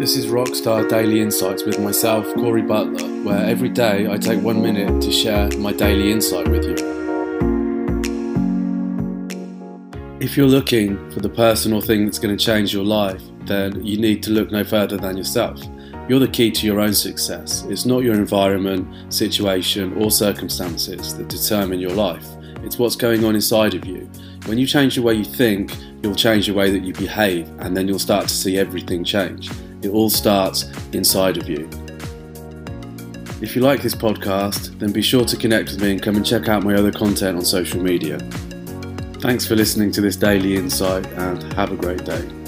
This is Rockstar Daily Insights with myself, Corey Butler, where every day I take one minute to share my daily insight with you. If you're looking for the person or thing that's going to change your life, then you need to look no further than yourself. You're the key to your own success. It's not your environment, situation, or circumstances that determine your life. It's what's going on inside of you. When you change the way you think, you'll change the way that you behave, and then you'll start to see everything change. It all starts inside of you. If you like this podcast, then be sure to connect with me and come and check out my other content on social media. Thanks for listening to this daily insight and have a great day.